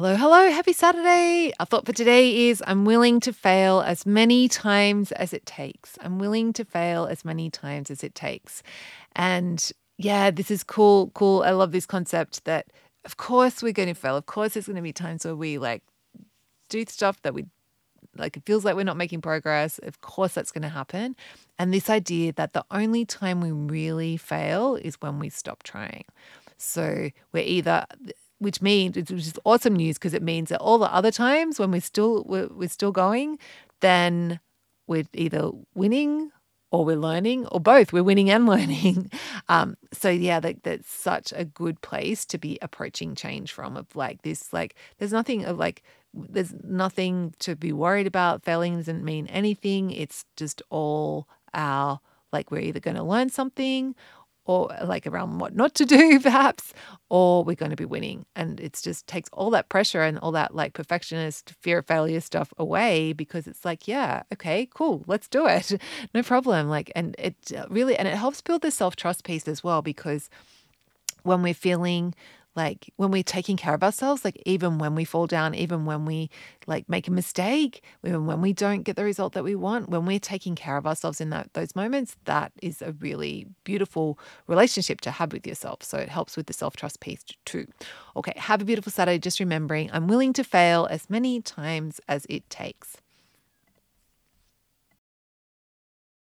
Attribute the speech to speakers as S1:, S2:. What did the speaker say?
S1: Hello, hello, happy Saturday. Our thought for today is I'm willing to fail as many times as it takes. I'm willing to fail as many times as it takes. And yeah, this is cool, cool. I love this concept that, of course, we're going to fail. Of course, there's going to be times where we like do stuff that we like, it feels like we're not making progress. Of course, that's going to happen. And this idea that the only time we really fail is when we stop trying. So we're either which means which is awesome news because it means that all the other times when we're still we're, we're still going, then we're either winning or we're learning or both we're winning and learning. Um, so yeah that, that's such a good place to be approaching change from of like this like there's nothing of like there's nothing to be worried about. Failing doesn't mean anything. It's just all our like we're either going to learn something or like around what not to do, perhaps, or we're going to be winning. And it just takes all that pressure and all that like perfectionist, fear of failure stuff away because it's like, yeah, okay, cool, let's do it. no problem. Like, and it uh, really, and it helps build the self trust piece as well because when we're feeling like when we're taking care of ourselves like even when we fall down even when we like make a mistake even when we don't get the result that we want when we're taking care of ourselves in that those moments that is a really beautiful relationship to have with yourself. So it helps with the self-trust piece too. Okay have a beautiful saturday. Just remembering i'm willing to fail as many times as it takes